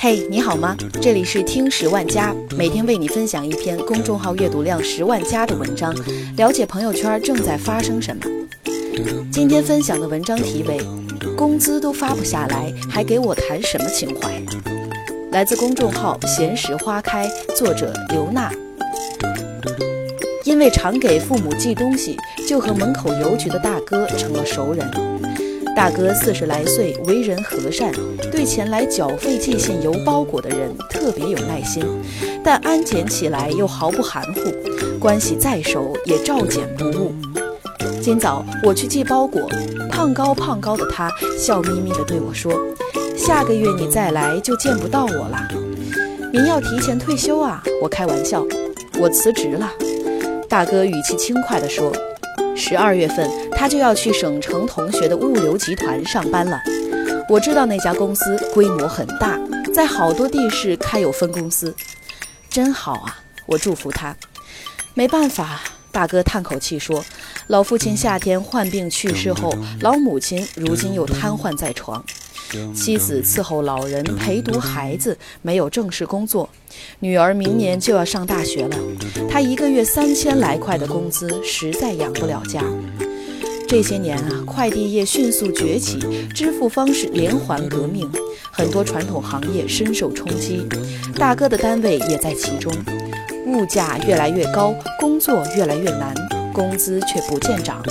嘿，你好吗？这里是听十万加，每天为你分享一篇公众号阅读量十万加的文章，了解朋友圈正在发生什么。今天分享的文章题为《工资都发不下来，还给我谈什么情怀》，来自公众号闲时花开，作者刘娜。因为常给父母寄东西，就和门口邮局的大哥成了熟人。大哥四十来岁，为人和善，对前来缴费寄信邮包裹的人特别有耐心，但安检起来又毫不含糊，关系再熟也照检不误。今早我去寄包裹，胖高胖高的他笑眯眯地对我说：“下个月你再来就见不到我了。”您要提前退休啊？我开玩笑，我辞职了。大哥语气轻快地说。十二月份，他就要去省城同学的物流集团上班了。我知道那家公司规模很大，在好多地市开有分公司，真好啊！我祝福他。没办法，大哥叹口气说：“老父亲夏天患病去世后，老母亲如今又瘫痪在床。”妻子伺候老人，陪读孩子，没有正式工作。女儿明年就要上大学了，他一个月三千来块的工资，实在养不了家。这些年啊，快递业迅速崛起，支付方式连环革命，很多传统行业深受冲击。大哥的单位也在其中，物价越来越高，工作越来越难，工资却不见涨。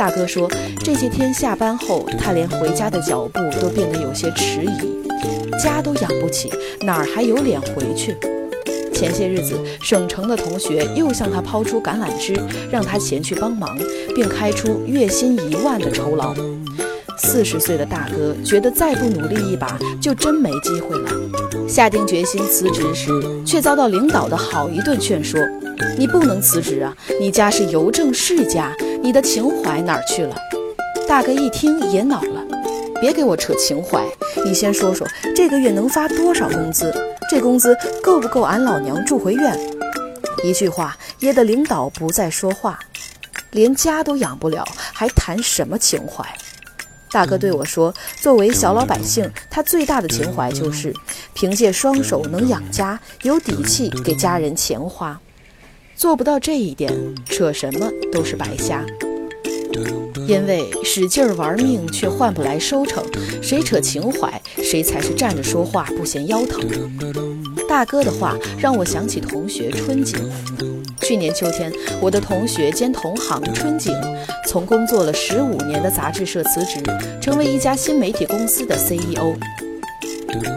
大哥说，这些天下班后，他连回家的脚步都变得有些迟疑，家都养不起，哪儿还有脸回去？前些日子，省城的同学又向他抛出橄榄枝，让他前去帮忙，并开出月薪一万的酬劳。四十岁的大哥觉得再不努力一把，就真没机会了。下定决心辞职时，却遭到领导的好一顿劝说：“你不能辞职啊，你家是邮政世家。”你的情怀哪儿去了？大哥一听也恼了，别给我扯情怀，你先说说这个月能发多少工资？这工资够不够俺老娘住回院？一句话噎得领导不再说话，连家都养不了，还谈什么情怀？大哥对我说：“作为小老百姓，他最大的情怀就是凭借双手能养家，有底气给家人钱花。”做不到这一点，扯什么都是白瞎。因为使劲儿玩命却换不来收成，谁扯情怀，谁才是站着说话不嫌腰疼。大哥的话让我想起同学春景。去年秋天，我的同学兼同行春景，从工作了十五年的杂志社辞职，成为一家新媒体公司的 CEO。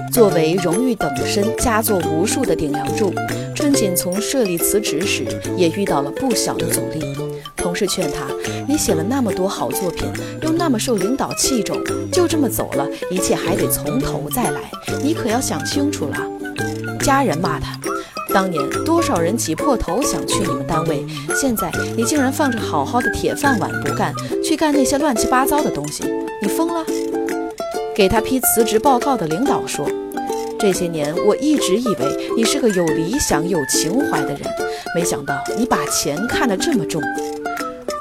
作为荣誉等身、佳作无数的顶梁柱，春锦从社里辞职时也遇到了不小的阻力。同事劝他：“你写了那么多好作品，又那么受领导器重，就这么走了，一切还得从头再来，你可要想清楚了。”家人骂他：“当年多少人挤破头想去你们单位，现在你竟然放着好好的铁饭碗不干，去干那些乱七八糟的东西，你疯了？”给他批辞职报告的领导说：“这些年我一直以为你是个有理想、有情怀的人，没想到你把钱看得这么重。”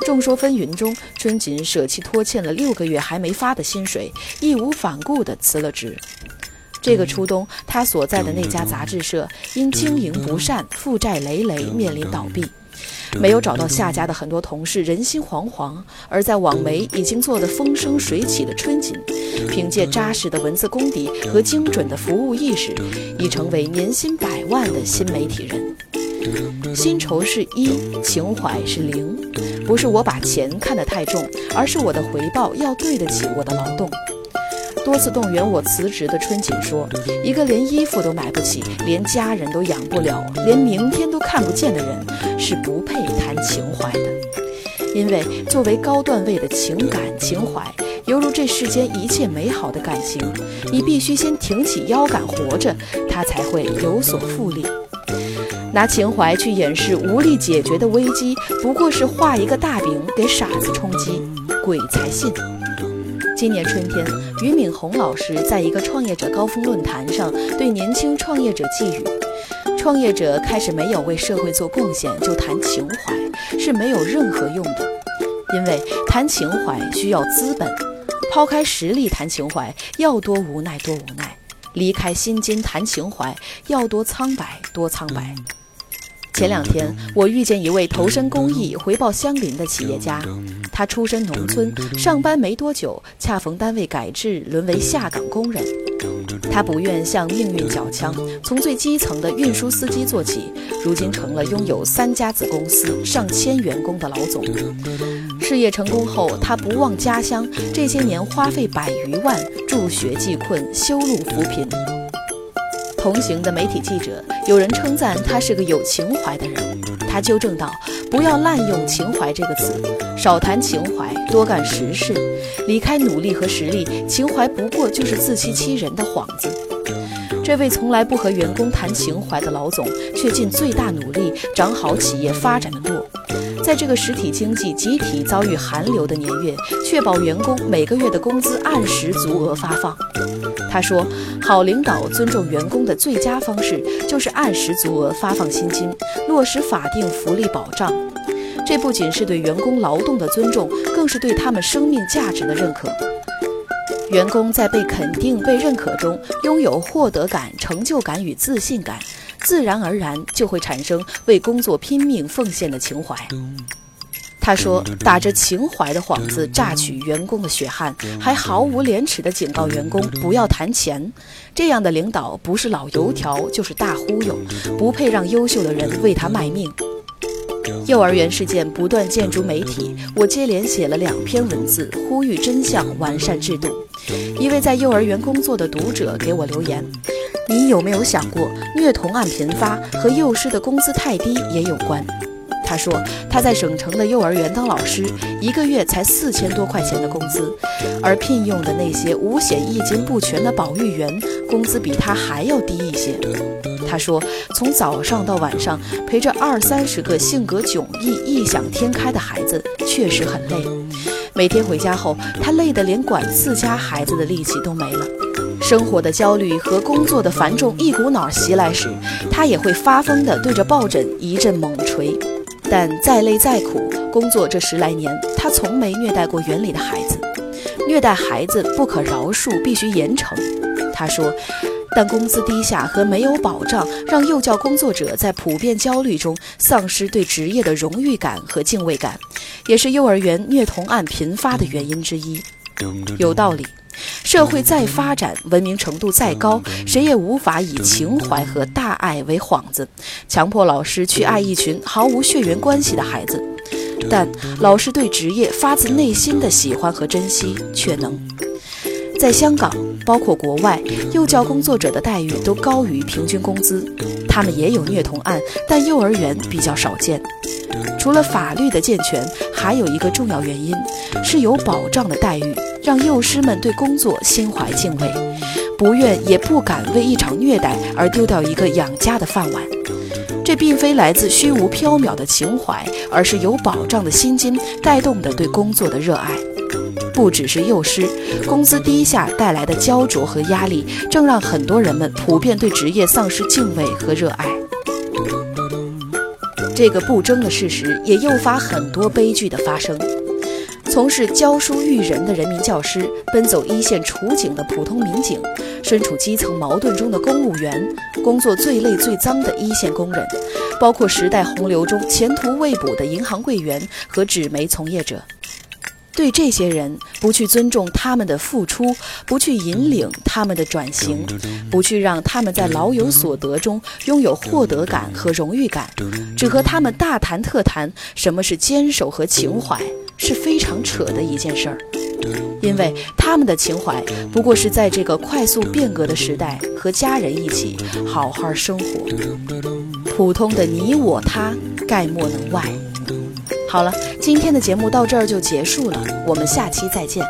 众说纷纭中，春锦舍弃拖欠了六个月还没发的薪水，义无反顾地辞了职。这个初冬，他所在的那家杂志社因经营不善，负债累累，面临倒闭。没有找到下家的很多同事人心惶惶，而在网媒已经做得风生水起的春锦，凭借扎实的文字功底和精准的服务意识，已成为年薪百万的新媒体人。薪酬是一，情怀是零，不是我把钱看得太重，而是我的回报要对得起我的劳动。多次动员我辞职的春锦说：“一个连衣服都买不起，连家人都养不了，连明天都看不见的人，是不配谈情怀的。因为作为高段位的情感情怀，犹如这世间一切美好的感情，你必须先挺起腰杆活着，它才会有所复利。拿情怀去掩饰无力解决的危机，不过是画一个大饼给傻子充饥，鬼才信。”今年春天，俞敏洪老师在一个创业者高峰论坛上对年轻创业者寄语：创业者开始没有为社会做贡献就谈情怀是没有任何用的，因为谈情怀需要资本，抛开实力谈情怀要多无奈多无奈。离开薪金谈情怀，要多苍白多苍白。前两天，我遇见一位投身公益、回报乡邻的企业家。他出身农村，上班没多久，恰逢单位改制，沦为下岗工人。他不愿向命运缴枪，从最基层的运输司机做起，如今成了拥有三家子公司、上千员工的老总。事业成功后，他不忘家乡，这些年花费百余万，助学济困，修路扶贫。同行的媒体记者有人称赞他是个有情怀的人，他纠正道：“不要滥用情怀这个词，少谈情怀，多干实事。离开努力和实力，情怀不过就是自欺欺人的幌子。”这位从来不和员工谈情怀的老总，却尽最大努力长好企业发展的路。在这个实体经济集体遭遇寒流的年月，确保员工每个月的工资按时足额发放。他说：“好领导尊重员工的最佳方式，就是按时足额发放薪金，落实法定福利保障。这不仅是对员工劳动的尊重，更是对他们生命价值的认可。员工在被肯定、被认可中，拥有获得感、成就感与自信感。”自然而然就会产生为工作拼命奉献的情怀。他说：“打着情怀的幌子榨取员工的血汗，还毫无廉耻地警告员工不要谈钱。这样的领导不是老油条就是大忽悠，不配让优秀的人为他卖命。”幼儿园事件不断见诸媒体，我接连写了两篇文字，呼吁真相、完善制度。一位在幼儿园工作的读者给我留言。你有没有想过，虐童案频发和幼师的工资太低也有关？他说他在省城的幼儿园当老师，一个月才四千多块钱的工资，而聘用的那些五险一金不全的保育员，工资比他还要低一些。他说，从早上到晚上陪着二三十个性格迥异、异想天开的孩子，确实很累。每天回家后，他累得连管自家孩子的力气都没了。生活的焦虑和工作的繁重一股脑袭来时，他也会发疯地对着抱枕一阵猛捶。但再累再苦，工作这十来年，他从没虐待过园里的孩子。虐待孩子不可饶恕，必须严惩。他说，但工资低下和没有保障，让幼教工作者在普遍焦虑中丧失对职业的荣誉感和敬畏感，也是幼儿园虐童案频发的原因之一。有道理。社会再发展，文明程度再高，谁也无法以情怀和大爱为幌子，强迫老师去爱一群毫无血缘关系的孩子。但老师对职业发自内心的喜欢和珍惜，却能。在香港，包括国外，幼教工作者的待遇都高于平均工资。他们也有虐童案，但幼儿园比较少见。除了法律的健全，还有一个重要原因，是有保障的待遇。让幼师们对工作心怀敬畏，不愿也不敢为一场虐待而丢掉一个养家的饭碗。这并非来自虚无缥缈的情怀，而是有保障的薪金带动的对工作的热爱。不只是幼师，工资低下带来的焦灼和压力，正让很多人们普遍对职业丧失敬畏和热爱。这个不争的事实，也诱发很多悲剧的发生。从事教书育人的人民教师，奔走一线处警的普通民警，身处基层矛盾中的公务员，工作最累最脏的一线工人，包括时代洪流中前途未卜的银行柜员和纸媒从业者，对这些人不去尊重他们的付出，不去引领他们的转型，不去让他们在老有所得中拥有获得感和荣誉感，只和他们大谈特谈什么是坚守和情怀。是非常扯的一件事儿，因为他们的情怀不过是在这个快速变革的时代，和家人一起好好生活。普通的你我他，概莫能外。好了，今天的节目到这儿就结束了，我们下期再见。